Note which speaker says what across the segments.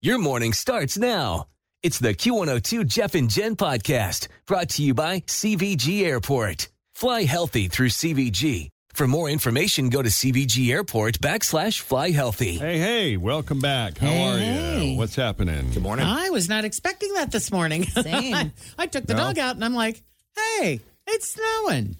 Speaker 1: Your morning starts now. It's the Q102 Jeff and Jen podcast brought to you by CVG Airport. Fly healthy through CVG. For more information, go to CVG Airport backslash fly healthy.
Speaker 2: Hey, hey, welcome back. How
Speaker 3: Hey,
Speaker 2: are
Speaker 3: hey.
Speaker 2: you? What's happening? Good morning.
Speaker 3: I was not expecting that this morning.
Speaker 4: Same.
Speaker 3: I took the
Speaker 2: No?
Speaker 3: dog out and I'm like, hey, it's snowing.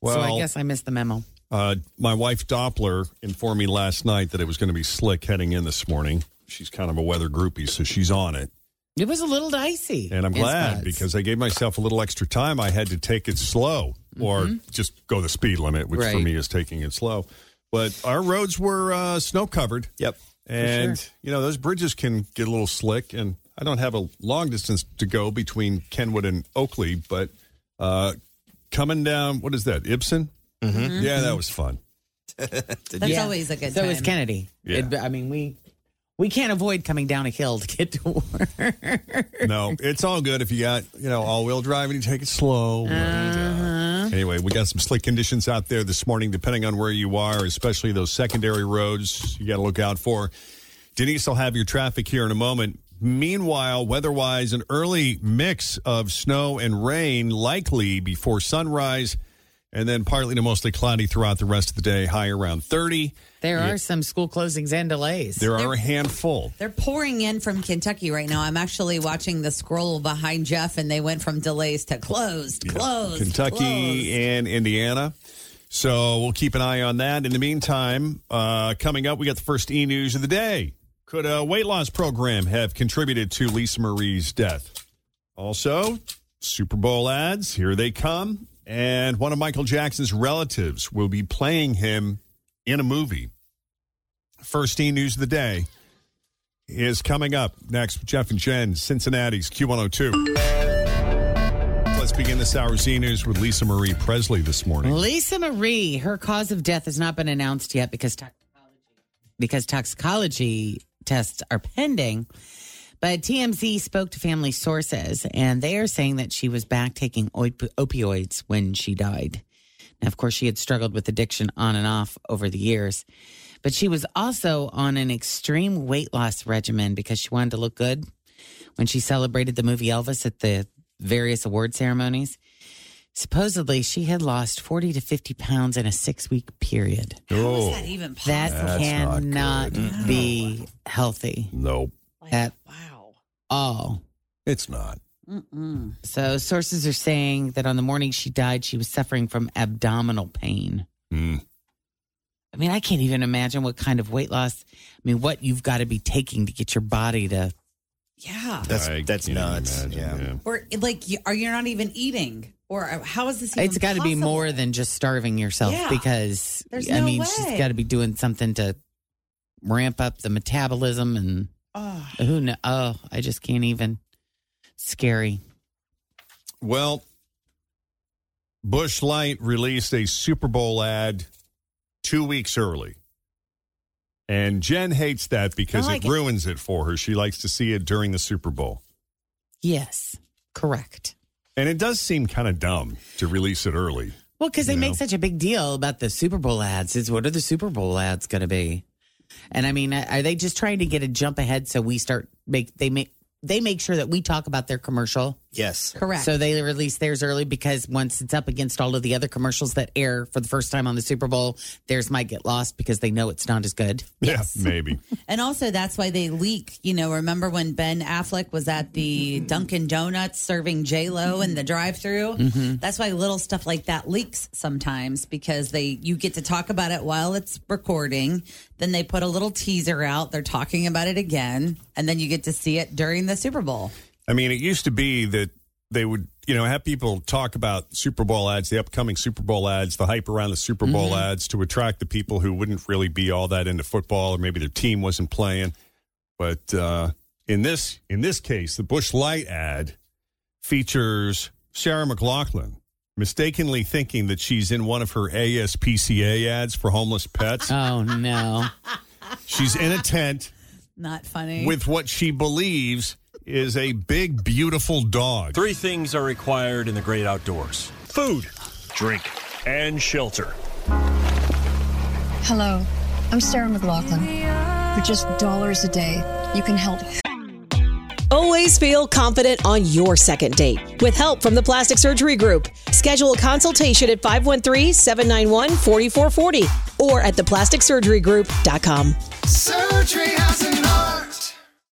Speaker 2: Well,
Speaker 3: so I guess I missed the memo.
Speaker 2: uh, my wife Doppler informed me last night that it was going to be slick heading in this morning. She's kind of a weather groupie, so she's on it.
Speaker 3: It was a little dicey.
Speaker 2: And I'm glad because I gave myself a little extra time. I had to take it slow or just go the speed limit, which for
Speaker 3: Mm-hmm.
Speaker 2: Me is taking it slow. But our roads were uh, snow covered.
Speaker 5: Yep.
Speaker 2: And, you know, those bridges can get a little slick. And I don't have a long distance to go between Kenwood and Oakley, but uh, coming down, what is that, Ibsen? Mm-hmm. Yeah, that was fun.
Speaker 4: That's
Speaker 3: Yeah.
Speaker 4: always a good
Speaker 3: So
Speaker 4: time.
Speaker 3: is Kennedy.
Speaker 2: Yeah.
Speaker 3: It- I mean, we we can't avoid coming down a hill to get to work.
Speaker 2: No, it's all good if you got, you know, all wheel drive and you take it slow. But, uh, anyway, we got some slick conditions out there this morning, depending on where you are, especially those secondary roads you got to look out for. Denise will have your traffic here in a moment. Meanwhile, weather wise, an early mix of snow and rain likely before sunrise, and then partly to mostly cloudy throughout the rest of the day, high around 30.
Speaker 3: there are some school closings and delays.
Speaker 2: There are a handful.
Speaker 4: They're pouring in from Kentucky right now. I'm actually watching the scroll behind Jeff, and they went from delays to closed, closed,
Speaker 2: Kentucky
Speaker 4: closed.
Speaker 2: and Indiana. So we'll keep an eye on that. In the meantime, uh, coming up, we got the first e news of the day. Could a weight loss program have contributed to Lisa Marie's death? Also, Super Bowl ads, here they come. And one of Michael Jackson's relatives will be playing him in a movie. First e news of the day is coming up next. Jeff and Jen, Cincinnati's Q102. Let's begin this hour's E News with Lisa Marie Presley this morning.
Speaker 3: Lisa Marie, her cause of death has not been announced yet because toxicology, because toxicology tests are pending. But TMZ spoke to family sources, and they are saying that she was back taking op- opioids when she died. Now, of course, she had struggled with addiction on and off over the years, but she was also on an extreme weight loss regimen because she wanted to look good when she celebrated the movie Elvis at the various award ceremonies. Supposedly, she had lost 40 to 50 pounds in a six week period.
Speaker 2: Oh.
Speaker 4: is that even possible?
Speaker 3: That
Speaker 2: That's not
Speaker 3: cannot be mm-hmm. healthy
Speaker 2: Nope,
Speaker 3: at
Speaker 4: wow.
Speaker 3: all.
Speaker 2: it's not.
Speaker 4: Mm-mm.
Speaker 3: So, sources are saying that on the morning she died, she was suffering from abdominal pain.
Speaker 2: Mm.
Speaker 3: I mean, I can't even imagine what kind of weight loss. I mean, what you've got to be taking to get your body to.
Speaker 4: Yeah.
Speaker 5: That's
Speaker 2: I
Speaker 5: that's
Speaker 2: can't
Speaker 5: nuts.
Speaker 2: imagine,
Speaker 5: yeah.
Speaker 4: Or like, are you not even eating? Or uh, how is this? Even
Speaker 3: It's got to be more than just starving yourself
Speaker 4: Yeah.
Speaker 3: because,
Speaker 4: There's
Speaker 3: I
Speaker 4: no
Speaker 3: mean, she's got to be doing something to ramp up the metabolism and
Speaker 4: Oh.
Speaker 3: who know. Oh, I just can't even. Scary.
Speaker 2: Well, Busch Light released a Super Bowl ad two weeks early. And Jen hates that because
Speaker 3: like
Speaker 2: it
Speaker 3: it.
Speaker 2: ruins it for her. She likes to see it during the Super Bowl.
Speaker 3: Yes, correct.
Speaker 2: And it does seem kind of dumb to release it early.
Speaker 3: Well, because they
Speaker 2: You
Speaker 3: make such a big deal about the Super Bowl ads. Is what are the Super Bowl ads going to be? And I mean, are they just trying to get a jump ahead so we start make they make they make sure that we talk about their commercial.
Speaker 5: Yes.
Speaker 4: Correct.
Speaker 3: So they release theirs early because once it's up against all of the other commercials that air for the first time on the Super Bowl, theirs might get lost because they know it's not as good.
Speaker 2: Yeah, maybe.
Speaker 4: And also, that's why they leak. You know, remember when Ben Affleck was at the Dunkin' Donuts serving J Lo in the drive-through? Mm-hmm. That's why little stuff like that leaks sometimes because they you get to talk about it while it's recording. Then they put a little teaser out. They're talking about it again, and then you get to see it during the Super Bowl.
Speaker 2: I mean, it used to be that they would, you know, have people talk about Super Bowl ads, the upcoming Super Bowl ads, the hype around the Super Bowl ads to attract the people who wouldn't really be all that into football or maybe their team wasn't playing. But uh, in this in this case, the Busch Light ad features Sarah McLachlan mistakenly thinking that she's in one of her ASPCA ads for homeless pets.
Speaker 3: Oh no.
Speaker 2: She's in a tent
Speaker 4: Not funny.
Speaker 2: with what she believes is a big, beautiful dog.
Speaker 6: Three things are required in the great outdoors food, drink, and shelter.
Speaker 7: Hello, I'm Sarah McLachlan. For just dollars a day, you can help
Speaker 8: Always feel confident on your second date. With help from the Plastic Surgery Group, schedule a consultation at 513-791-4440 or at theplasticsurgerygroup.com.
Speaker 9: Surgery has an art.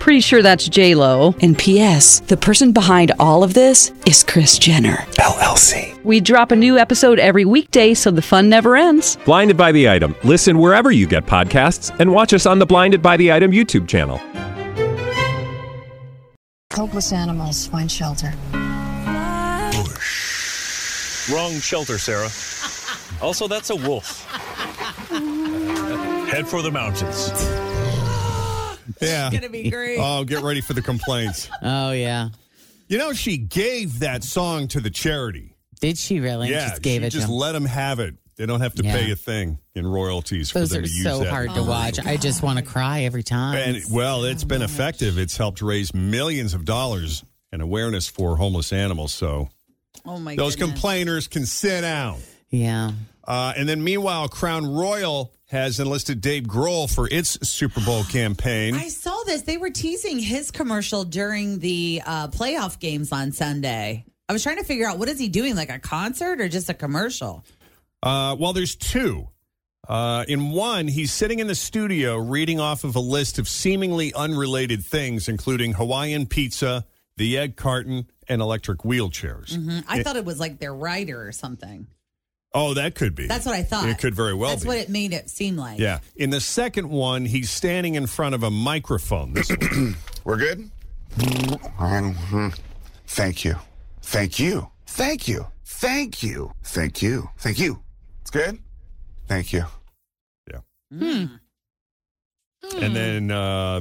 Speaker 10: Pretty sure that's J Lo.
Speaker 8: And P.S. The person behind all of this is Kris Jenner.
Speaker 11: LLC.
Speaker 10: We drop a new episode every weekday, so the fun never ends.
Speaker 11: Blinded by the item. Listen wherever you get podcasts, and watch us on the Blinded by the Item YouTube channel.
Speaker 7: hopeless animals find shelter.
Speaker 6: Wrong shelter, Sarah. Also, that's a wolf. Head for the mountains.
Speaker 2: Yeah.
Speaker 4: It's gonna be great.
Speaker 2: Oh, get ready for the complaints.
Speaker 3: Oh yeah.
Speaker 2: You know, she gave that song to the charity.
Speaker 3: Did she really?
Speaker 2: yeah,
Speaker 3: Just gave
Speaker 2: she
Speaker 3: it
Speaker 2: just
Speaker 3: to
Speaker 2: let them have it. They don't have to
Speaker 3: Yeah.
Speaker 2: pay a thing in royalties
Speaker 3: Those
Speaker 2: for them to use
Speaker 3: so
Speaker 2: that.
Speaker 3: hard to watch. I just want to cry every time.
Speaker 2: And well, it's been effective. It's helped raise millions of dollars and awareness for homeless animals. So
Speaker 4: oh my
Speaker 2: those
Speaker 4: goodness.
Speaker 2: complainers can sit down.
Speaker 3: yeah.
Speaker 2: Uh, and then meanwhile, Crown Royal has enlisted Dave Grohl for its Super Bowl campaign.
Speaker 4: I saw this. They were teasing his commercial during the uh, playoff games on Sunday. I was trying to figure out what is he doing, like a concert or just a commercial?
Speaker 2: Uh, well, there's two. Uh, in one, he's sitting in the studio reading off of a list of seemingly unrelated things, including Hawaiian pizza, the egg carton, and electric wheelchairs.
Speaker 4: Mhm. I thought it was like their writer or something.
Speaker 2: Oh, that could be.
Speaker 4: That's what I thought.
Speaker 2: It could very well be.
Speaker 4: That's
Speaker 2: be.
Speaker 4: what it made it seem like.
Speaker 2: yeah. In the second one, he's standing in front of a microphone. This one.
Speaker 9: We're good? Mhm. Thank you. Thank you. Thank you. Thank you. Thank you. Thank you. It's good? Thank you. Yeah.
Speaker 2: And then uh,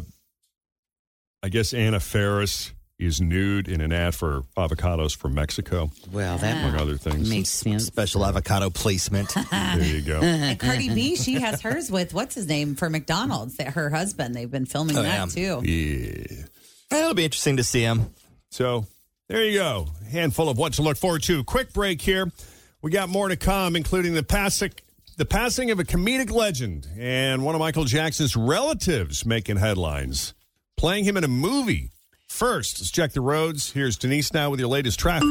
Speaker 2: I guess Anna Faris is nude in an ad for avocados from Mexico,
Speaker 3: Well, that
Speaker 2: among other things.
Speaker 3: makes sense.
Speaker 5: Special avocado placement.
Speaker 2: There you go.
Speaker 4: And Cardi B, she has hers with what's his name for McDonald's, that her husband. They've been filming
Speaker 5: Oh,
Speaker 4: that
Speaker 5: yeah.
Speaker 4: too.
Speaker 2: Yeah.
Speaker 5: It'll be interesting to see him.
Speaker 2: So there you go. Handful of what to look forward to. Quick break here. We got more to come, including the passing the passing of a comedic legend and one of Michael Jackson's relatives making headlines, playing him in a movie. First, let's check the roads. Here's Denise now with your latest traffic.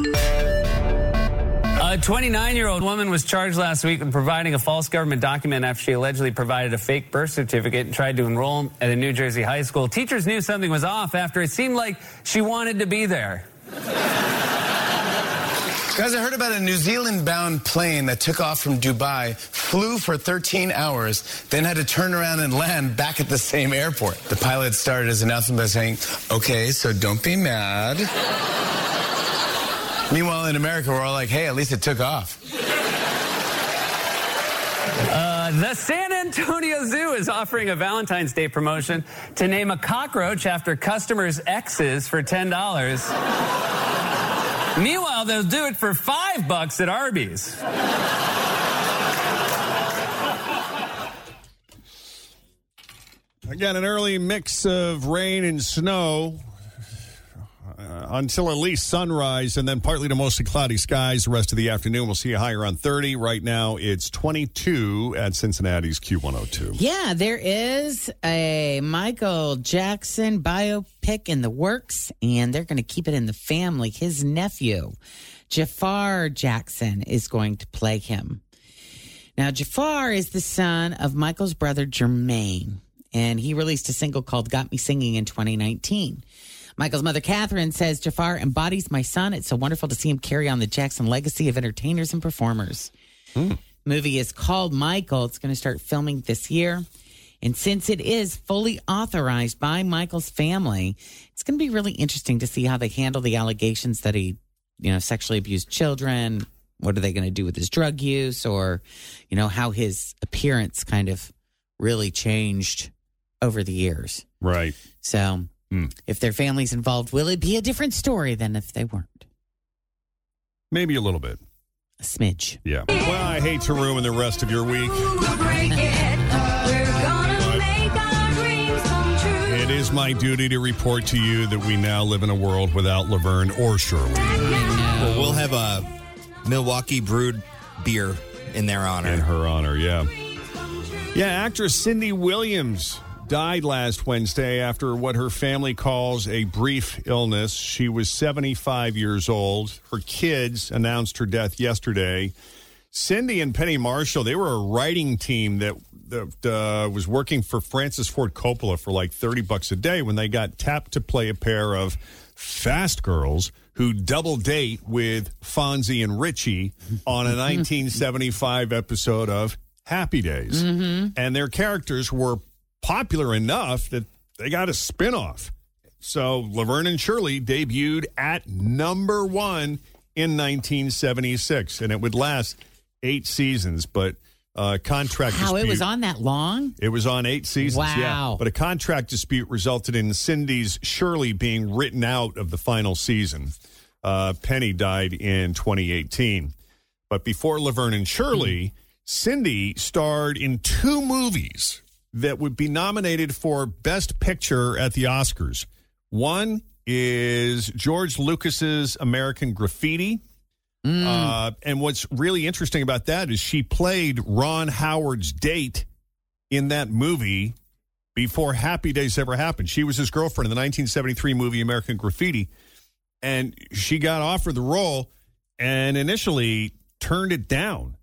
Speaker 12: A 29 year old woman was charged last week with providing a false government document after she allegedly provided a fake birth certificate and tried to enroll at a New Jersey high school. Teachers knew something was off after it seemed like she wanted to be there.
Speaker 13: Guys, I heard about a New Zealand bound plane that took off from Dubai, flew for 13 hours, then had to turn around and land back at the same airport. The pilot started his announcement by saying, Okay, so don't be mad. Meanwhile, in America, we're all like, Hey, at least it took off.
Speaker 12: Uh, the San Antonio Zoo is offering a Valentine's Day promotion to name a cockroach after customers' exes for $10. Meanwhile, they'll do it for five bucks at Arby's.
Speaker 2: I got an early mix of rain and snow uh, until at least sunrise, and then partly to mostly cloudy skies the rest of the afternoon. We'll see a high around 30. Right now, it's 22 at Cincinnati's Q102.
Speaker 3: Yeah, there is a Michael Jackson biopic in the works, and they're going to keep it in the family. His nephew, Jaafar Jackson, is going to play him. Now, Jaafar is the son of Michael's brother, Jermaine, and he released a single called Got Me Singing in 2019. Michael's mother, Catherine, says Jaafar embodies my son. It's so wonderful to see him carry on the Jackson legacy of entertainers and performers. Hmm. Movie is called Michael. It's going to start filming this year. And since it is fully authorized by Michael's family, it's going to be really interesting to see how they handle the allegations that he, you know, sexually abused children. What are they going to do with his drug use or, you know, how his appearance kind of really changed over the years.
Speaker 2: Right.
Speaker 3: So Hmm. if their family's involved, will it be a different story than if they weren't?
Speaker 2: Maybe a little bit.
Speaker 3: A smidge.
Speaker 2: Yeah. Well, I hate to ruin the rest of your week. It is my duty to report to you that we now live in a world without Laverne or Shirley.
Speaker 5: Well, we'll have a Milwaukee brewed beer in their honor.
Speaker 2: In her honor, yeah. Yeah, actress Cindy Williams died last Wednesday after what her family calls a brief illness. She was 75 years old. Her kids announced her death yesterday. Cindy and Penny Marshall, they were a writing team that that uh, was working for Francis Ford Coppola for like 30 bucks a day when they got tapped to play a pair of fast girls who double date with Fonzie and Richie on a 1975 episode of Happy Days. And their characters were popular enough that they got a spinoff. So Laverne and Shirley debuted at number one in 1976, and it would last eight seasons, but uh, contract
Speaker 3: How it was on that long?
Speaker 2: it was on eight seasons. Yeah.
Speaker 3: Wow.
Speaker 2: But a contract dispute resulted in Cindy's Shirley being written out of the final season. Uh, Penny died in 2018. But before Laverne and Shirley, Cindy starred in two movies that would be nominated for Best Picture at the Oscars. One is George Lucas's American Graffiti. Uh, and what's really interesting about that is she played Ron Howard's date in that movie before Happy Days ever happened. She was his girlfriend in the 1973 movie American Graffiti, and she got offered the role and initially turned it down.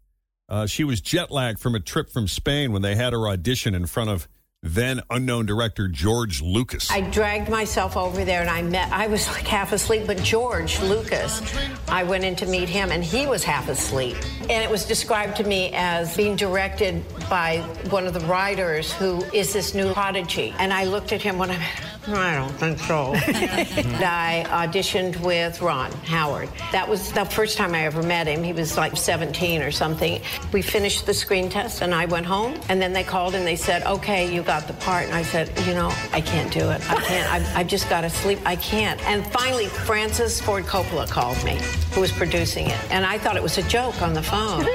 Speaker 2: Uh, she was jet lagged from a trip from Spain when they had her audition in front of then unknown director George Lucas.
Speaker 14: I dragged myself over there and I met, I was like half asleep, but George Lucas, I went in to meet him and he was half asleep. And it was described to me as being directed by one of the writers who is this new prodigy. And I looked at him when I, I don't think so. I auditioned with Ron Howard. That was the first time I ever met him. He was like 17 or something. We finished the screen test and I went home and then they called and they said, okay, you got the part. And I said, you know, I can't do it. I can't. I've, I've just got to sleep. I can't. And finally, Francis Ford Coppola called me, who was producing it. And I thought it was a joke on the phone.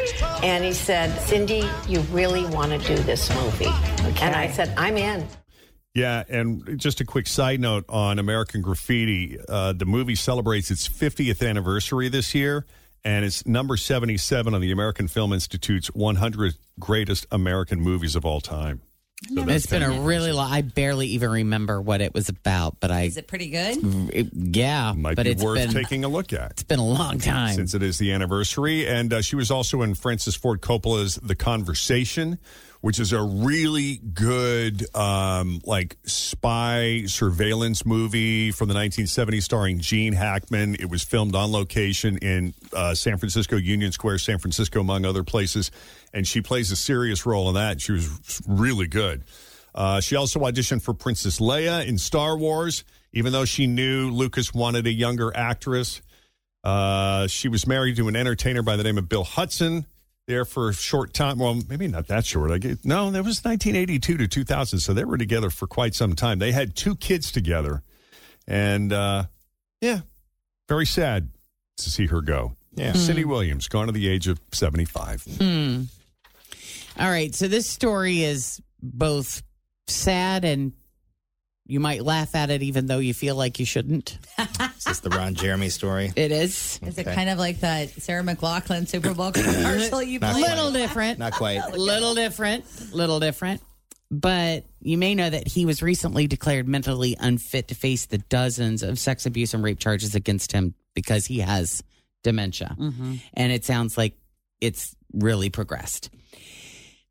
Speaker 14: And he said, Cindy, you really want to do this movie. And I said, I'm in.
Speaker 2: Yeah, and just a quick side note on American Graffiti. Uh, the movie celebrates its 50th anniversary this year, and it's number 77 on the American Film Institute's 100 greatest American movies of all time. So
Speaker 3: it's been a really long. I barely even remember what it was about, but I.
Speaker 4: Is it pretty good?
Speaker 3: it- yeah,
Speaker 2: might
Speaker 3: but
Speaker 2: be
Speaker 3: it's
Speaker 2: worth
Speaker 3: been
Speaker 2: taking a look at.
Speaker 3: it's been a long time.
Speaker 2: since it is the anniversary. And uh, she was also in Francis Ford Coppola's The Conversation, which is a really good, um, like spy surveillance movie from the 1970s, starring Gene Hackman. It was filmed on location in uh, San Francisco, Union Square, San Francisco, among other places. And she plays a serious role in that. She was really good. Uh, she also auditioned for Princess Leia in Star Wars, even though she knew Lucas wanted a younger actress. Uh, she was married to an entertainer by the name of Bill Hudson. There for a short time. Well, maybe not that short. I get, no, that was 1982 to 2000. So they were together for quite some time. They had two kids together, and uh, yeah, very sad to see her go. Yeah, Cindy Williams, gone at the age of 75.
Speaker 3: Hmm. All right. So this story is both sad and you might laugh at it even though you feel like you shouldn't.
Speaker 5: Is this the Ron Jeremy story?
Speaker 3: It is.
Speaker 4: Is it
Speaker 5: Okay.
Speaker 4: kind of like that Sarah McLachlan Super Bowl commercial you
Speaker 5: Not
Speaker 4: played?
Speaker 5: quite.
Speaker 3: Little different.
Speaker 5: Not quite.
Speaker 3: A little different. A little different. But you may know that he was recently declared mentally unfit to face the dozens of sex abuse and rape charges against him because he has dementia. Mm-hmm. And it sounds like it's really progressed.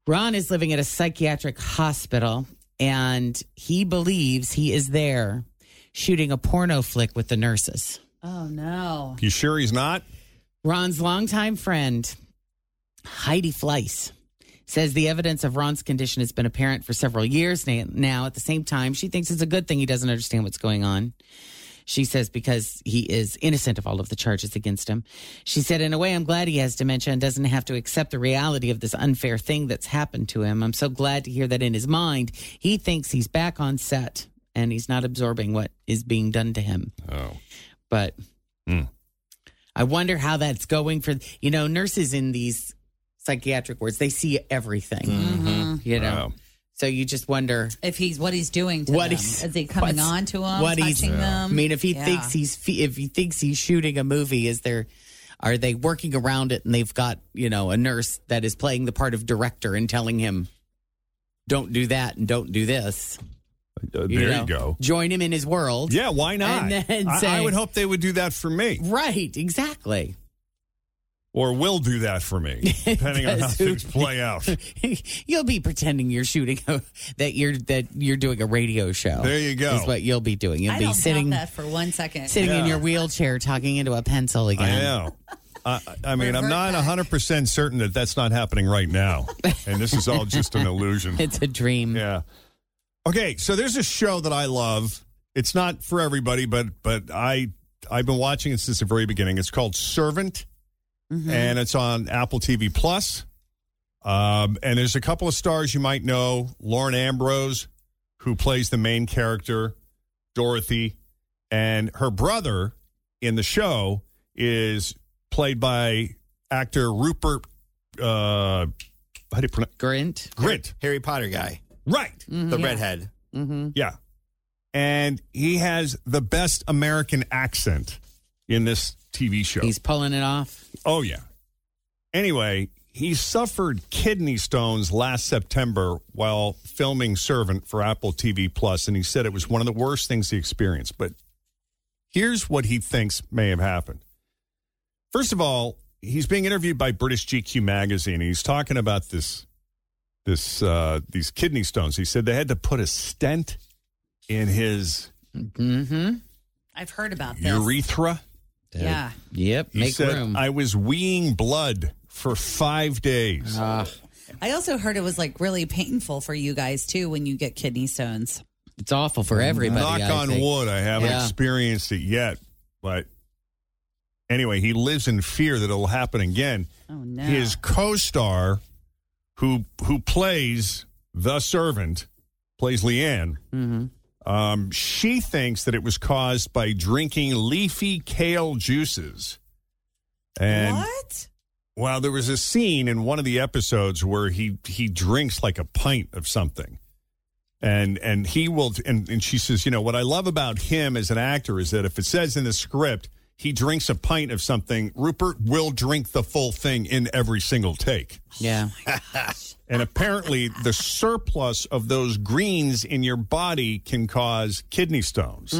Speaker 3: Ron is living at a psychiatric hospital and he believes he is there shooting a porno flick with the nurses.
Speaker 4: Oh no.
Speaker 2: You sure he's not?
Speaker 3: Ron's longtime friend, Heidi Fleiss, says the evidence of Ron's condition has been apparent for several years now. At the same time, she thinks it's a good thing he doesn't understand what's going on. She says because he is innocent of all of the charges against him. She said, in a way, I'm glad he has dementia and doesn't have to accept the reality of this unfair thing that's happened to him. I'm so glad to hear that in his mind, he thinks he's back on set and he's not absorbing what is being done to him.
Speaker 2: Oh.
Speaker 3: But
Speaker 2: Hmm.
Speaker 3: I wonder how that's going for you know nurses in these psychiatric wards. They see everything,
Speaker 4: Mm-hmm.
Speaker 3: you know.
Speaker 2: Wow.
Speaker 3: So you just wonder
Speaker 4: If he's what he's doing to
Speaker 3: what
Speaker 4: them.
Speaker 3: he's
Speaker 4: is he coming on to them,
Speaker 3: what
Speaker 4: touching
Speaker 3: he's,
Speaker 4: them?
Speaker 3: I mean, if he
Speaker 4: Yeah.
Speaker 3: thinks he's if he thinks he's shooting a movie, is there? Are they working around it and they've got you know a nurse that is playing the part of director and telling him, "Don't do that and don't do this."
Speaker 2: Uh, there
Speaker 3: know?
Speaker 2: you go.
Speaker 3: Join him in his world.
Speaker 2: Yeah, why not?
Speaker 3: And then
Speaker 2: I,
Speaker 3: say,
Speaker 2: I would hope they would do that for me,
Speaker 3: Right, exactly.
Speaker 2: Or will do that for me, depending on how things play out.
Speaker 3: you'll be pretending you're shooting a, that you're that you're doing a radio show.
Speaker 2: There you go.
Speaker 3: Is what you'll be doing. You'll
Speaker 4: I
Speaker 3: be
Speaker 4: don't
Speaker 3: sitting
Speaker 4: doubt that for one second.
Speaker 3: sitting in your wheelchair talking into a pencil again.
Speaker 2: I know. I, I mean, I'm not 100 percent certain that that's not happening right now, and this is all just an illusion.
Speaker 3: It's a dream.
Speaker 2: Yeah. Okay, so there's a show that I love. It's not for everybody, but but I I've been watching it since the very beginning. It's called Servant, and it's on Apple TV Plus. Um, and there's a couple of stars you might know: Lauren Ambrose, who plays the main character, Dorothy, and her brother in the show is played by actor Rupert. Uh, how do you pronounce
Speaker 3: Grint.
Speaker 2: Grint?
Speaker 5: Harry Potter guy,
Speaker 2: Right.
Speaker 5: the redhead.
Speaker 3: Mm-hmm.
Speaker 2: Yeah. And he has the best American accent in this TV show.
Speaker 3: He's pulling it off.
Speaker 2: oh, yeah. Anyway, he suffered kidney stones last September while filming Servant for Apple TV Plus, and he said it was one of the worst things he experienced. But here's what he thinks may have happened. First of all, he's being interviewed by British GQ magazine, and he's talking about this this uh, these kidney stones. He said they had to put a stent in his
Speaker 3: Mm-hmm.
Speaker 4: I've heard about this.
Speaker 2: urethra.
Speaker 4: Yeah.
Speaker 3: Yep.
Speaker 2: He
Speaker 3: Make
Speaker 2: said,
Speaker 3: room.
Speaker 2: I was weeing blood for five days.
Speaker 3: Ah,
Speaker 4: I also heard it was like really painful for you guys too when you get kidney stones.
Speaker 3: it's awful for everybody.
Speaker 2: Knock
Speaker 3: I
Speaker 2: on
Speaker 3: think.
Speaker 2: wood, I haven't
Speaker 3: Yeah.
Speaker 2: experienced it yet. But anyway, he lives in fear that it'll happen again.
Speaker 4: Oh no.
Speaker 2: His co-star, who who plays the servant, plays Leanne.
Speaker 3: Mhm.
Speaker 2: Um, she thinks that it was caused by drinking leafy kale juices. And
Speaker 4: what?
Speaker 2: well, there was a scene in one of the episodes where he he drinks like a pint of something. And and he will and, and she says, you know, what I love about him as an actor is that if it says in the script he drinks a pint of something, Rupert will drink the full thing in every single take.
Speaker 3: Yeah.
Speaker 2: And apparently, the surplus of those greens in your body can cause kidney stones.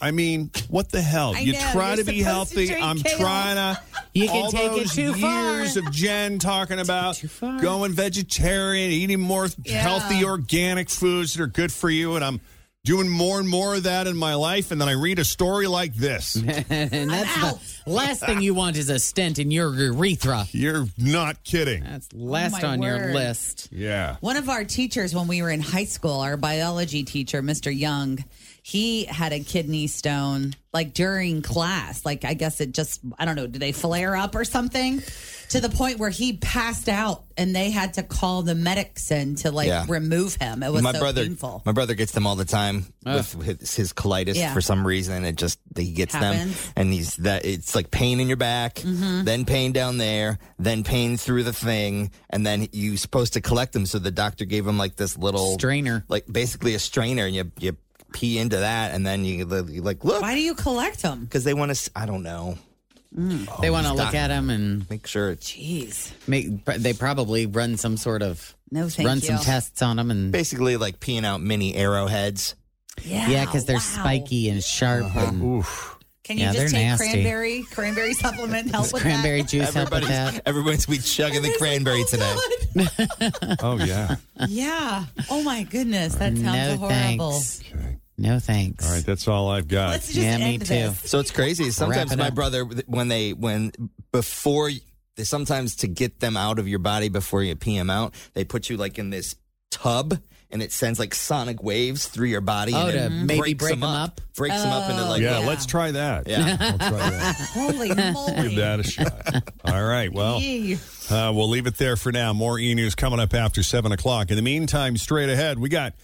Speaker 2: I mean, what the hell?
Speaker 4: Mm. I
Speaker 2: you
Speaker 4: know,
Speaker 2: try to be
Speaker 4: supposed to
Speaker 2: healthy. I'm
Speaker 4: kale.
Speaker 2: trying to.
Speaker 3: You can
Speaker 2: all
Speaker 3: take it
Speaker 2: those
Speaker 3: too far.
Speaker 2: years of Jen talking about going vegetarian, eating more
Speaker 4: Yeah.
Speaker 2: healthy, organic foods that are good for you, and I'm doing more and more of that in my life. And then I read a story like this.
Speaker 3: and that's the last thing you want is a stent in your urethra.
Speaker 2: You're not kidding.
Speaker 3: That's last oh,
Speaker 4: my
Speaker 3: on your
Speaker 4: word.
Speaker 3: list.
Speaker 2: Yeah.
Speaker 4: One of our teachers when we were in high school, our biology teacher, Mr. Young, he had a kidney stone like during class. Like I guess it just I don't know, did they flare up or something? To the point where he passed out and they had to call the medics in to like
Speaker 5: Yeah.
Speaker 4: remove him. It was
Speaker 5: my
Speaker 4: so
Speaker 5: brother,
Speaker 4: painful.
Speaker 5: my brother gets them all the time
Speaker 3: Ugh.
Speaker 5: with his, his colitis
Speaker 4: Yeah.
Speaker 5: for some reason. It just he gets
Speaker 4: Happens.
Speaker 5: them, and he's that it's like pain in your back,
Speaker 4: Mhm.
Speaker 5: then pain down there, then pain through the thing, and then you're supposed to collect them. So the doctor gave him like this little
Speaker 3: Strainer.
Speaker 5: like basically a strainer, and you you pee into that, and then you, you like look
Speaker 4: Why do you collect them?
Speaker 5: because they want to. I don't know.
Speaker 3: they want to look at him and
Speaker 5: make sure.
Speaker 4: Jeez.
Speaker 3: make. They probably run some sort of
Speaker 4: No, thank
Speaker 3: run
Speaker 4: you.
Speaker 3: some tests on them and
Speaker 5: Basically, like peeing out mini arrowheads.
Speaker 4: Yeah,
Speaker 3: yeah, because they're
Speaker 4: wow.
Speaker 3: spiky and sharp.
Speaker 5: Uh-huh.
Speaker 3: And,
Speaker 2: Oof.
Speaker 4: Can you
Speaker 3: Yeah,
Speaker 4: just take
Speaker 3: nasty.
Speaker 4: cranberry cranberry supplement help with
Speaker 3: cranberry
Speaker 4: that?
Speaker 3: juice help with
Speaker 5: Everybody's,
Speaker 3: that.
Speaker 5: everybody's be chugging the cranberry today.
Speaker 2: Oh yeah.
Speaker 4: Yeah. Oh my goodness, that sounds
Speaker 3: no
Speaker 4: horrible.
Speaker 3: thanks. No thanks.
Speaker 2: All right, that's all I've got.
Speaker 4: Let's just
Speaker 3: Yeah, me too.
Speaker 4: this.
Speaker 5: So it's crazy. Sometimes
Speaker 3: it
Speaker 5: my
Speaker 3: up.
Speaker 5: brother, when they, when before, they sometimes to get them out of your body before you pee them out, they put you like in this tub and it sends like sonic waves through your body.
Speaker 3: Oh,
Speaker 5: and it
Speaker 3: to maybe
Speaker 5: breaks
Speaker 3: break
Speaker 5: them
Speaker 3: 'em
Speaker 5: up.
Speaker 3: up?
Speaker 5: Breaks them up into like,
Speaker 2: yeah,
Speaker 4: yeah.
Speaker 2: let's try that.
Speaker 5: Yeah.
Speaker 2: I'll try that.
Speaker 4: Holy
Speaker 2: Give that a shot. All right. Well, uh, we'll leave it there for now. More e news coming up after 7 o'clock. In the meantime, straight ahead, we got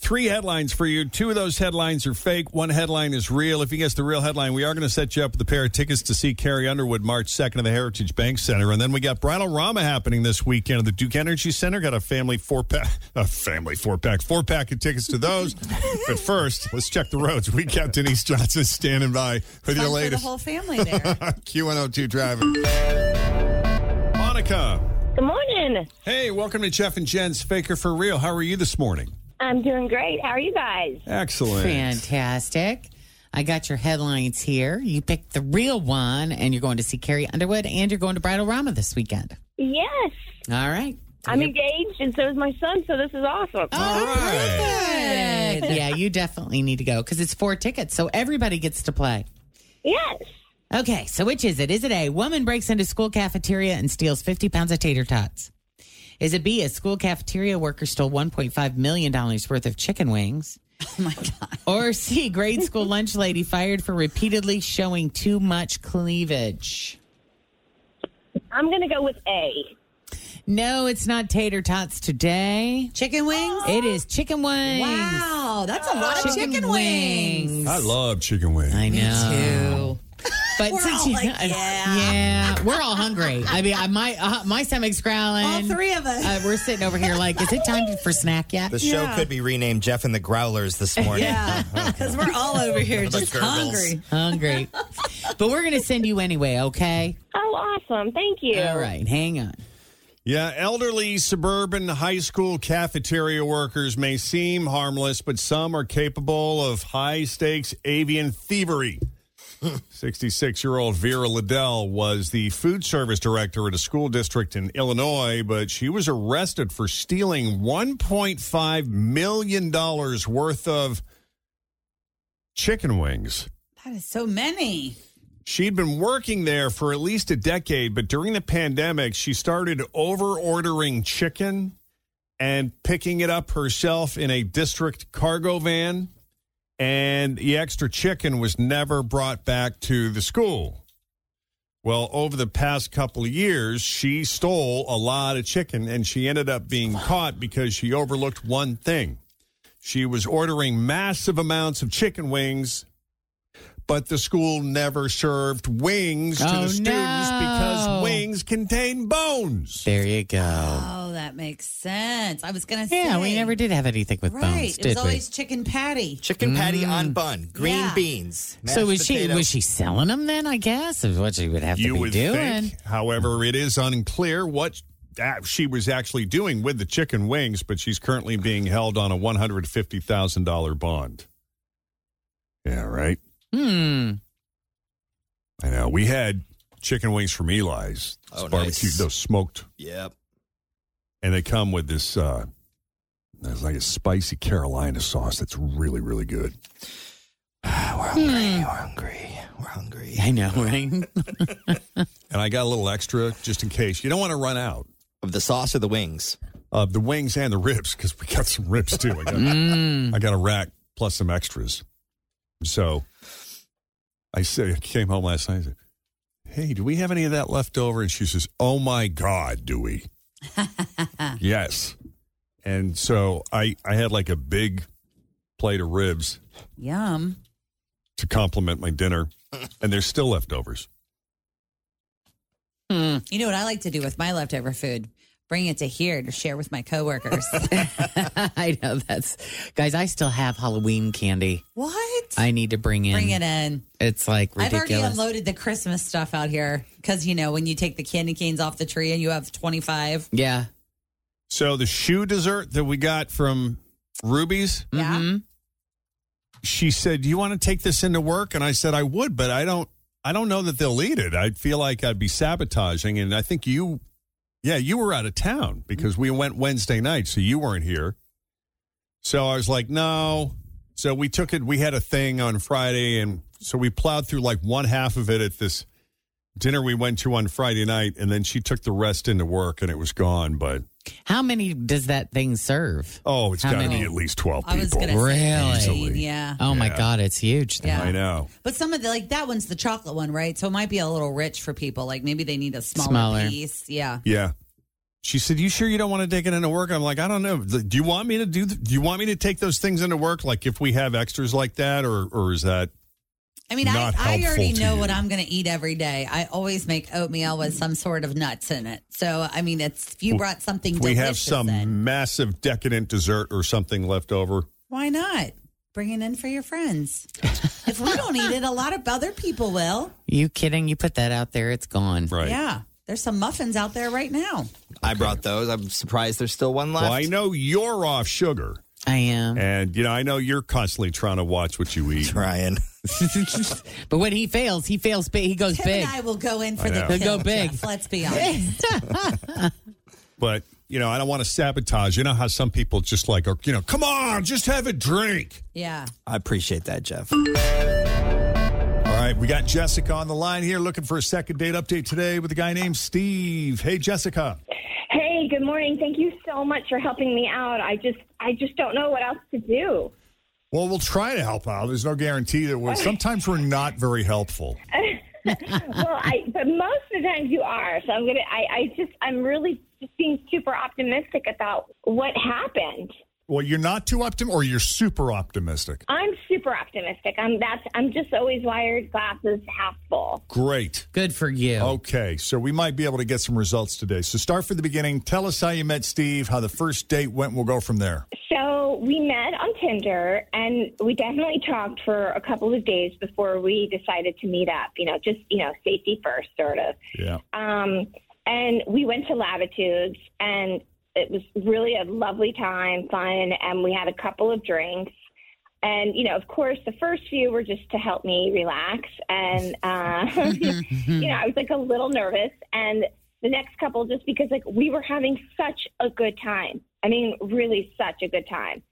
Speaker 2: three headlines for you. Two of those headlines are fake. One headline is real. If you guess the real headline, we are going to set you up with a pair of tickets to see Carrie Underwood March 2nd at the Heritage Bank Center. And then we got Bridal Rama happening this weekend at the Duke Energy Center. Got a family four pack, a family four pack, four pack of tickets to those. but first, let's check the roads. We got Denise Johnson standing by with your
Speaker 4: Fun for the whole family there.
Speaker 2: Q102 traffic. Monica.
Speaker 15: Good morning.
Speaker 2: Hey, welcome to Jeff and Jen's Faker for Real. How are you this morning?
Speaker 15: I'm doing great. How are you guys?
Speaker 2: Excellent.
Speaker 3: Fantastic. I got your headlines here. You picked the real one, and you're going to see Carrie Underwood, and you're going to Bridal Rama this weekend.
Speaker 15: Yes.
Speaker 3: All right.
Speaker 15: I'm engaged, and so is my son, so this is awesome.
Speaker 2: Oh, All right.
Speaker 3: Good. yeah, you definitely need to go because it's four tickets, so everybody gets to play.
Speaker 15: Yes.
Speaker 3: Okay, so which is it? Is it A, woman breaks into school cafeteria and steals 50 pounds of tater tots? Is it B, a school cafeteria worker stole $1.5 million worth of chicken wings?
Speaker 4: oh my god.
Speaker 3: Or C, grade school lunch lady fired for repeatedly showing too much cleavage?
Speaker 15: I'm going to go with A.
Speaker 3: No, it's not tater tots today.
Speaker 4: Chicken wings?
Speaker 3: It is chicken wings.
Speaker 4: Wow, that's a lot of
Speaker 3: Chicken
Speaker 4: chicken wings.
Speaker 2: I love chicken wings.
Speaker 3: I know.
Speaker 4: Too.
Speaker 3: But
Speaker 4: We're
Speaker 3: since
Speaker 4: all
Speaker 3: you,
Speaker 4: like, yeah.
Speaker 3: yeah, we're all hungry. I mean, I, my uh, my stomach's growling.
Speaker 4: All three of us.
Speaker 3: Uh, we're sitting over here like, is it time for snack yet?
Speaker 5: The show
Speaker 4: Yeah.
Speaker 5: could be renamed Jeff and the Growlers this morning.
Speaker 4: Yeah, because we're all over here just hungry.
Speaker 3: Hungry. but we're going to send you anyway, okay?
Speaker 15: Oh, awesome. Thank you.
Speaker 3: All right, hang on.
Speaker 2: Yeah, elderly suburban high school cafeteria workers may seem harmless, but some are capable of high stakes avian thievery. 66 year old Vera Liddell was the food service director at a school district in Illinois, but she was arrested for stealing $1.5 million worth of chicken wings.
Speaker 4: That is so many.
Speaker 2: She'd been working there for at least a decade, but during the pandemic, she started over ordering chicken and picking it up herself in a district cargo van. And the extra chicken was never brought back to the school. Well, over the past couple of years, she stole a lot of chicken and she ended up being caught because she overlooked one thing. She was ordering massive amounts of chicken wings but the school never served wings to
Speaker 3: Oh,
Speaker 2: the students
Speaker 3: no.
Speaker 2: because wings contain bones.
Speaker 3: There you go.
Speaker 4: Oh, that makes sense. I was gonna say.
Speaker 3: Yeah, we never did have anything with
Speaker 4: Right.
Speaker 3: bones,
Speaker 4: it
Speaker 3: did
Speaker 4: was
Speaker 3: we?
Speaker 4: always chicken patty.
Speaker 5: Chicken patty
Speaker 3: Mm.
Speaker 5: on bun, green
Speaker 4: Yeah.
Speaker 5: beans.
Speaker 3: so
Speaker 5: mashed
Speaker 3: was she was she selling them then? I guess is what she would have to
Speaker 2: You
Speaker 3: be
Speaker 2: would
Speaker 3: doing.
Speaker 2: think. However, it is unclear what uh, she was actually doing with the chicken wings, but she's currently being held on a $150,000 bond. Yeah, right.
Speaker 3: Hmm.
Speaker 2: I know. We had chicken wings from Eli's. It's
Speaker 5: Oh,
Speaker 2: barbecue,
Speaker 5: nice.
Speaker 2: those smoked.
Speaker 5: Yep.
Speaker 2: And they come with this, uh, there's like a spicy Carolina sauce that's really, really good.
Speaker 5: We're hungry. We're hungry. We're hungry.
Speaker 3: I know, right?
Speaker 2: And I got a little extra just in case. You don't want to run out
Speaker 5: Of the sauce or the wings?
Speaker 2: of the wings and the ribs because we got some ribs too. I got,
Speaker 3: Mm.
Speaker 2: I got a rack plus some extras. So I said, I came home last night. I said, "Hey, do we have any of that left over?" And she says, "Oh my God, do we?" yes. And so I I had like a big plate of ribs
Speaker 4: Yum.
Speaker 2: to complement my dinner, and there's still leftovers. Hmm.
Speaker 4: You know what I like to do with my leftover food? Bring it to here to share with my coworkers.
Speaker 3: I know that's guys. I still have Halloween candy.
Speaker 4: what?
Speaker 3: I need to bring in.
Speaker 4: Bring it in.
Speaker 3: It's like ridiculous.
Speaker 4: I've already unloaded the Christmas stuff out here because you know when you take the candy canes off the tree and you have twenty five.
Speaker 3: yeah.
Speaker 2: So the shoe dessert that we got from Ruby's,
Speaker 4: Yeah.
Speaker 3: Mhm.
Speaker 2: she said, "Do you want to take this into work?" And I said, "I would, but I don't. I don't know that they'll eat it. I feel like I'd be sabotaging." And I think you, yeah, you were out of town because we went Wednesday night, so you weren't here. So I was like, "No." So we took it. We had a thing on Friday, and so we plowed through like one half of it at this dinner we went to on Friday night, and then she took the rest into work, and it was gone. But
Speaker 3: How many does that thing serve?
Speaker 2: oh, it's
Speaker 3: How
Speaker 2: got to
Speaker 3: many?
Speaker 2: be at least twelve
Speaker 4: I was
Speaker 2: people.
Speaker 4: gonna say
Speaker 3: Really?
Speaker 4: fifteen, yeah.
Speaker 3: Oh my
Speaker 2: Yeah.
Speaker 3: God, it's huge.
Speaker 4: Yeah.
Speaker 2: I know.
Speaker 4: But some of the like that one's the chocolate one, right? So it might be a little rich for people. Like maybe they need a smaller,
Speaker 3: Smaller.
Speaker 4: piece. Yeah.
Speaker 2: Yeah. She said, "You sure you don't want to take it into work?" I'm like, "I don't know. Do you want me to do? Do you want me to take those things into work? Like if we have extras like that, or or is that
Speaker 4: I mean, I,
Speaker 2: Not
Speaker 4: I
Speaker 2: helpful
Speaker 4: already know
Speaker 2: you.
Speaker 4: what I'm going to eat every day. I always make oatmeal with some sort of nuts in it. So I mean, it's if you brought something
Speaker 2: if we have some
Speaker 4: in,
Speaker 2: massive decadent dessert or something left over?"
Speaker 4: why not bring it in for your friends? if we don't eat it, a lot of other people will.
Speaker 3: You kidding? You put that out there, it's gone.
Speaker 2: Right.
Speaker 4: Yeah, there's some muffins out there right now.
Speaker 5: I brought those. I'm surprised there's still one left.
Speaker 2: Well, I know you're off sugar,
Speaker 3: I am.
Speaker 2: and you know I know you're constantly trying to watch what you eat.
Speaker 5: Trying.
Speaker 3: But when he fails, he fails big. He goes
Speaker 4: Tim
Speaker 3: big.
Speaker 4: and I will go in for
Speaker 2: I
Speaker 4: the
Speaker 2: know.
Speaker 3: He'll
Speaker 4: kill,
Speaker 3: go big.
Speaker 4: Jeff, let's be honest.
Speaker 2: But you know I don't want to sabotage. You know how some people just like, are, you know, come on, just have a drink.
Speaker 4: yeah.
Speaker 5: I appreciate that, Jeff.
Speaker 2: All right, we got Jessica on the line here, looking for a second date update today with a guy named Steve. Hey, Jessica.
Speaker 15: Hey, good morning. Thank you so much for helping me out. I just I just don't know what else to do.
Speaker 2: Well, we'll try to help out. There's no guarantee that we're. Sometimes we're not very helpful.
Speaker 15: well, I but most of the times you are. So I'm gonna. I, I just I'm really just being super optimistic about what happened.
Speaker 2: Well, you're not too optimistic, or you're super optimistic.
Speaker 15: I'm super optimistic. I'm that's I'm just always wired glasses half full.
Speaker 2: Great.
Speaker 3: Good for you.
Speaker 2: Okay, so we might be able to get some results today. So start from the beginning. Tell us how you met Steve, how the first date went. We'll go from there.
Speaker 15: So we met on Tinder, and we definitely talked for a couple of days before we decided to meet up. You know, just you know, safety first, sort of.
Speaker 2: Yeah.
Speaker 15: Um, and we went to Latitudes, and it was really a lovely time, fun, and we had a couple of drinks. And you know, of course, the first few were just to help me relax, and uh, you know, I was like a little nervous. And the next couple, just because like we were having such a good time. I mean, really such a good time.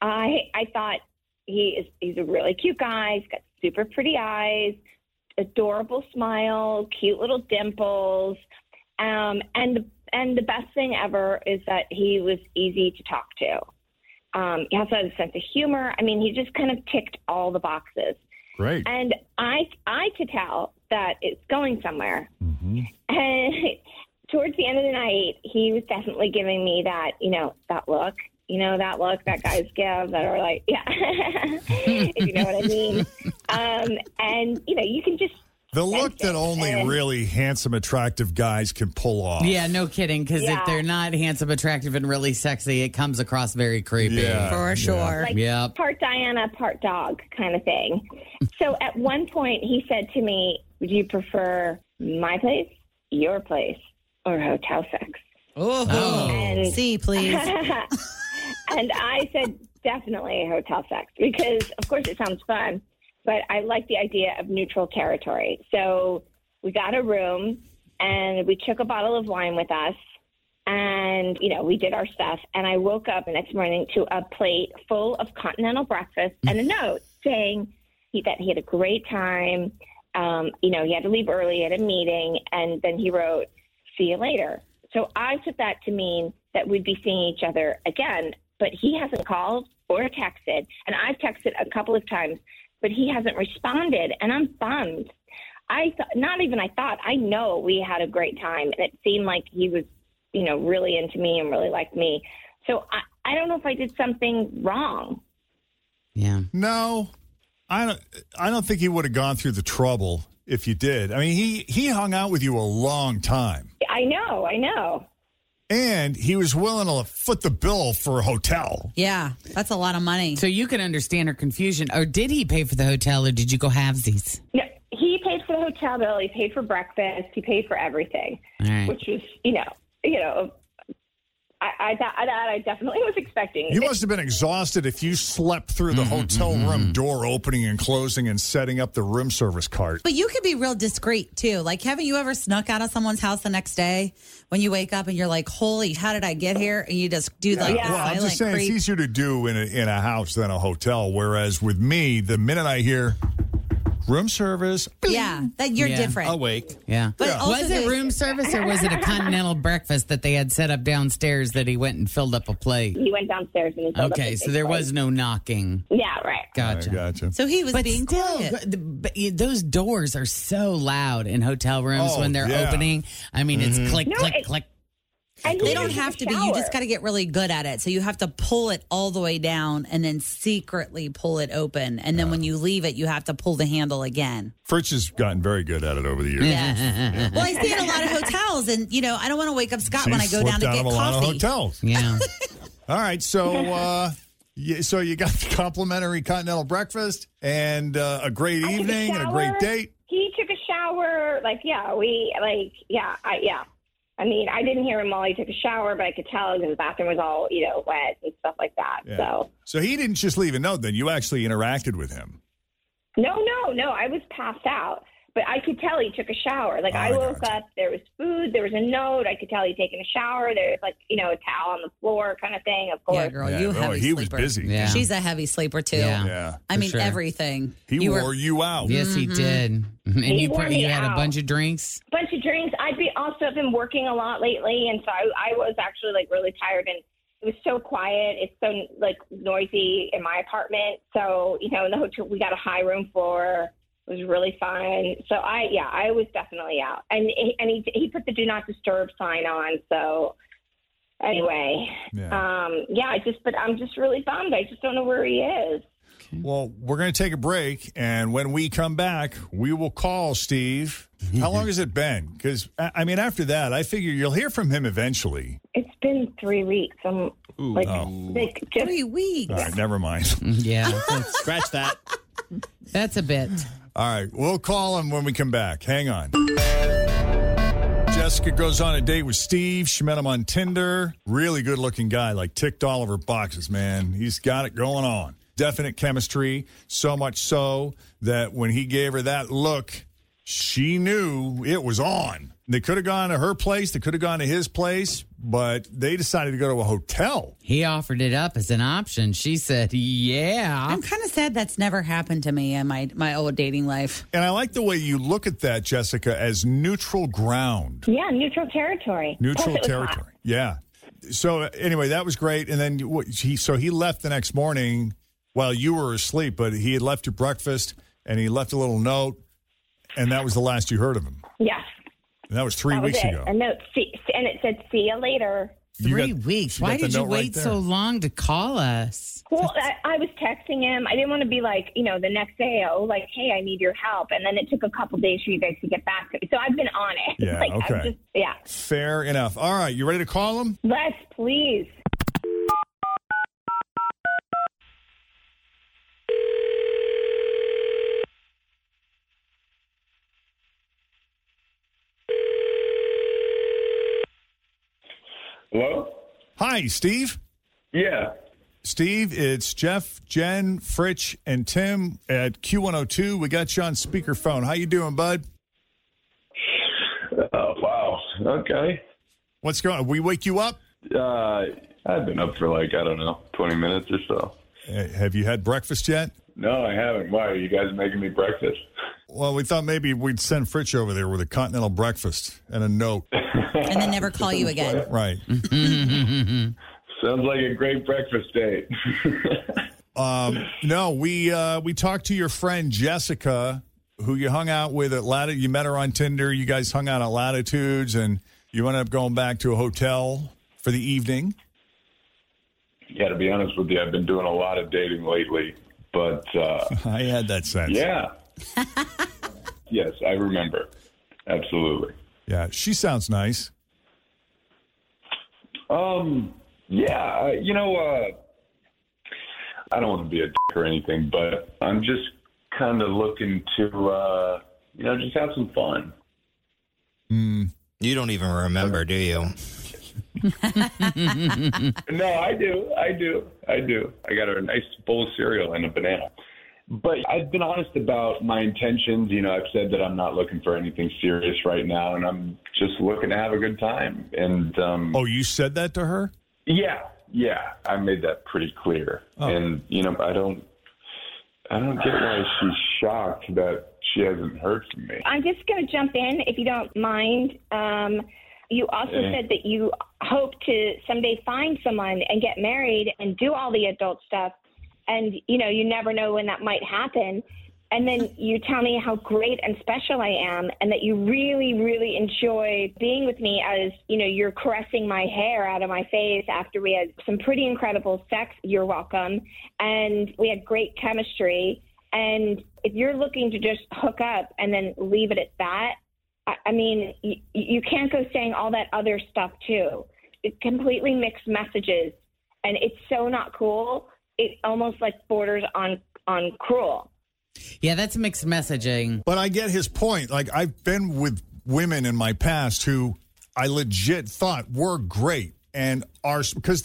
Speaker 15: I I thought he is he's a really cute guy. He's got super pretty eyes, adorable smile, cute little dimples. Um, and the and the best thing ever is that he was easy to talk to. Um, he also had a sense of humor. I mean, he just kind of ticked all the boxes.
Speaker 2: Great.
Speaker 15: And I I could tell that it's going somewhere.
Speaker 2: Mm-hmm.
Speaker 15: And towards the end of the night, he was definitely giving me that, you know, that look, you know, that look that guys give that are like, yeah, if you know what I mean. Um, and you know, you can just
Speaker 2: The look that only
Speaker 15: And-
Speaker 2: really handsome, attractive guys can pull off.
Speaker 3: Yeah, no kidding. Because
Speaker 15: Yeah.
Speaker 3: if they're not handsome, attractive, and really sexy, it comes across very creepy.
Speaker 2: Yeah,
Speaker 4: For sure.
Speaker 15: like
Speaker 3: Yep.
Speaker 15: part Diana, part dog kind of thing. So at one point, he said to me, "Would you prefer my place, your place, or hotel sex?"
Speaker 3: Oh.
Speaker 15: And
Speaker 4: See, please.
Speaker 15: and I said, definitely hotel sex because, of course, it sounds fun, but I like the idea of neutral territory. So we got a room and we took a bottle of wine with us and, you know, we did our stuff. And I woke up the next morning to a plate full of continental breakfast and a note saying he, that he had a great time. Um, you know, he had to leave early, at a meeting, and then he wrote, see you later. So I took that to mean that we'd be seeing each other again, but he hasn't called or texted. And I've texted a couple of times but he hasn't responded, and I'm bummed. I th- not even I thought I know we had a great time, and it seemed like he was, you know, really into me and really liked me. So I, I don't know if I did something wrong.
Speaker 3: Yeah.
Speaker 16: No, I don't. I don't think he would have gone through the trouble if you did. I mean, he he hung out with you a long time,
Speaker 15: I know, I know.
Speaker 16: and he was willing to foot the bill for a hotel.
Speaker 4: Yeah, that's a lot of money.
Speaker 3: So you can understand her confusion. Or did he pay for the hotel or did you go halvesies?
Speaker 15: No, he paid for the hotel bill. He paid for breakfast. He paid for everything,
Speaker 3: All right.
Speaker 15: which was, you know, you know, I, I, that, that I definitely was expecting.
Speaker 16: You must have been exhausted if you slept through the mm-hmm, hotel mm-hmm. room door opening and closing and setting up the room service cart.
Speaker 4: But you could be real discreet too. Like, haven't you ever snuck out of someone's house the next day when you wake up and you're like, "Holy, how did I get here?" And you just do like
Speaker 16: well,
Speaker 4: the
Speaker 16: I'm just saying
Speaker 4: creep.
Speaker 16: it's easier to do in a, in a house than a hotel. Whereas with me, the minute I hear room service,
Speaker 4: yeah, that you're
Speaker 3: Yeah.
Speaker 4: different.
Speaker 16: Awake.
Speaker 3: Yeah.
Speaker 4: But also
Speaker 3: was it
Speaker 4: the-
Speaker 3: room service or was it a continental breakfast that they had set up downstairs that he went and filled up a plate?
Speaker 15: He went downstairs and he filled up
Speaker 3: Okay,
Speaker 15: a
Speaker 3: so
Speaker 15: big
Speaker 3: there
Speaker 15: plate.
Speaker 3: was no knocking.
Speaker 15: Yeah, right.
Speaker 3: Gotcha.
Speaker 16: gotcha.
Speaker 4: So he was
Speaker 3: but
Speaker 4: being
Speaker 3: still,
Speaker 4: quiet.
Speaker 3: the- but you- those doors are so loud in hotel rooms
Speaker 16: Oh,
Speaker 3: when they're
Speaker 16: yeah.
Speaker 3: opening. I mean, it's mm-hmm. click,
Speaker 4: No,
Speaker 3: click,
Speaker 4: it-
Speaker 3: click.
Speaker 15: And
Speaker 4: They don't have
Speaker 15: a
Speaker 4: to be. You just got to get really good at it. So you have to pull it all the way down and then secretly pull it open. And then when you leave it, you have to pull the handle again.
Speaker 16: Fritz has gotten very good at it over the years.
Speaker 4: Yes. well, I stay at a lot of hotels, and you know, I don't want to wake up Scott when I go down to
Speaker 16: out
Speaker 4: get
Speaker 16: of a lot of
Speaker 4: coffee.
Speaker 16: hotels.
Speaker 3: Yeah.
Speaker 16: All right, so uh, yeah, so you got the complimentary continental breakfast and uh, a great
Speaker 15: I took a
Speaker 16: evening and a great date.
Speaker 15: He took a shower. Like, yeah, we like, yeah, I, yeah. I mean, I didn't hear him while he took a shower, but I could tell because the bathroom was all, you know, wet and stuff like that.
Speaker 16: Yeah.
Speaker 15: So,
Speaker 16: So he didn't just leave a note. Then you actually interacted with him.
Speaker 15: no, no, no. I was passed out, but I could tell he took a shower. Like,
Speaker 16: Oh,
Speaker 15: I
Speaker 16: I
Speaker 15: woke up, there was food, there was a note. I could tell he'd taken a shower. There was like, you know, a towel on the floor, kind of thing. Of course.
Speaker 4: Yeah, girl,
Speaker 16: Yeah,
Speaker 4: you
Speaker 16: no,
Speaker 4: heavy
Speaker 16: he was busy.
Speaker 3: Yeah.
Speaker 4: She's a heavy sleeper too.
Speaker 3: Yeah.
Speaker 16: Yeah,
Speaker 4: I mean
Speaker 3: sure.
Speaker 4: everything.
Speaker 16: he
Speaker 4: You were-
Speaker 16: wore you out.
Speaker 3: Yes, he mm-hmm. did. And
Speaker 15: He
Speaker 3: you
Speaker 15: wore
Speaker 3: put,
Speaker 15: me
Speaker 3: you had a bunch of drinks.
Speaker 15: bunch of drinks. I'd be also have been working a lot lately, and so I, I was actually like really tired, and it was so quiet. It's so like noisy in my apartment. So you know, in the hotel, we got a high room floor. It was really fun. So I, yeah, I was definitely out, and he- and he he put the do not disturb sign on. So anyway,
Speaker 16: Yeah.
Speaker 15: um, yeah, I just, but I'm just really bummed. I just don't know where he is.
Speaker 16: Well, we're going to take a break, and when we come back, we will call Steve. How long has it been? Because I I mean, after that, I figure you'll hear from him eventually.
Speaker 15: It's been three weeks. I'm like,
Speaker 16: Oh.
Speaker 15: like just
Speaker 4: Three weeks.
Speaker 16: All right, never mind.
Speaker 3: Yeah.
Speaker 17: Scratch that.
Speaker 3: That's a bit.
Speaker 16: All right, we'll call him when we come back. Hang on. Jessica goes on a date with Steve. She met him on Tinder. Really good looking guy, like ticked all of her boxes, man. He's got it going on. Definite chemistry, so much so that when he gave her that look, she knew it was on. They could have gone to her place, they could have gone to his place, but they decided to go to a hotel.
Speaker 3: He offered it up as an option. She said, "Yeah."
Speaker 4: I'm kind of sad that's never happened to me in my my old dating life.
Speaker 16: And I like the way you look at that, Jessica, as neutral ground.
Speaker 15: yeah, neutral territory.
Speaker 16: neutral
Speaker 15: Plus hot.
Speaker 16: territory. Yeah. So anyway, that was great. And then what- he so he left the next morning while you were asleep, but he had left your breakfast and he left a little note, and that was the last you heard of him.
Speaker 15: Yes.
Speaker 16: And that was three
Speaker 15: that was
Speaker 16: weeks
Speaker 15: it.
Speaker 16: ago.
Speaker 15: A note, see, and it said, "See you later."
Speaker 16: You
Speaker 3: Three
Speaker 16: got-
Speaker 3: weeks. Why did you
Speaker 16: note right
Speaker 3: wait so long to call us?
Speaker 15: Well, I, I was texting him. I didn't want to be like, you know, the next day, oh, like, hey, I need your help. And then it took a couple days for you guys to get back to me. So I've been on it.
Speaker 16: Yeah,
Speaker 15: like,
Speaker 16: okay.
Speaker 15: Just, yeah.
Speaker 16: Fair enough. All right, you ready to call him?
Speaker 15: Let's please.
Speaker 18: Hello?
Speaker 16: Hi, Steve.
Speaker 18: Yeah.
Speaker 16: Steve, it's Jeff, Jen, Fritch, and Tim at Q102. We got you on speakerphone. How you doing, bud?
Speaker 18: Oh, wow. Okay.
Speaker 16: What's going on? We wake you up?
Speaker 18: Uh, I've been up for like, I don't know, 20 minutes or so.
Speaker 16: Uh, Have you had breakfast yet?
Speaker 18: No, I haven't. Why? Are you guys making me breakfast?
Speaker 16: Well, we thought maybe we'd send Fritch over there with a continental breakfast and a note.
Speaker 4: And then never call you again.
Speaker 16: Right.
Speaker 18: Sounds like a great breakfast date.
Speaker 16: Um, no, we uh, we talked to your friend Jessica, who you hung out with at Latitude. You met her on Tinder. You guys hung out at Latitudes, and you ended up going back to a hotel for the evening.
Speaker 18: Yeah, to be honest with you, I've been doing a lot of dating lately, but uh,
Speaker 16: I had that sense.
Speaker 18: yeah. yes, I remember. Absolutely.
Speaker 16: Yeah, she sounds nice.
Speaker 18: Um, yeah, uh, you know, uh, I don't want to be a dick or anything, but I'm just kind of looking to, uh, you know, just have some fun.
Speaker 5: You don't even remember, do you?
Speaker 18: no, I do. I do. I do. I got a nice bowl of cereal and a banana. But I've been honest about my intentions. You know, I've said that I'm not looking for anything serious right now, and I'm just looking to have a good time. And um,
Speaker 16: Oh, you said that to her?
Speaker 18: yeah, yeah, I made that pretty clear.
Speaker 16: Oh.
Speaker 18: And you know, I don't, I don't get why she's shocked that she hasn't heard from me.
Speaker 15: I'm just going to jump in, if you don't mind. Um, you also
Speaker 18: Okay.
Speaker 15: said that you hope to someday find someone and get married and do all the adult stuff. And, you know, you never know when that might happen. And then you tell me how great and special I am and that you really, really enjoy being with me as, you know, you're caressing my hair out of my face after we had some pretty incredible sex. You're welcome. And we had great chemistry. And if you're looking to just hook up and then leave it at that, I, I mean, you, you can't go saying all that other stuff too. It completely mixed messages, and it's so not cool. It almost like borders on on cruel.
Speaker 3: Yeah, that's mixed messaging.
Speaker 16: But I get his point. Like I've been with women in my past who I legit thought were great and are because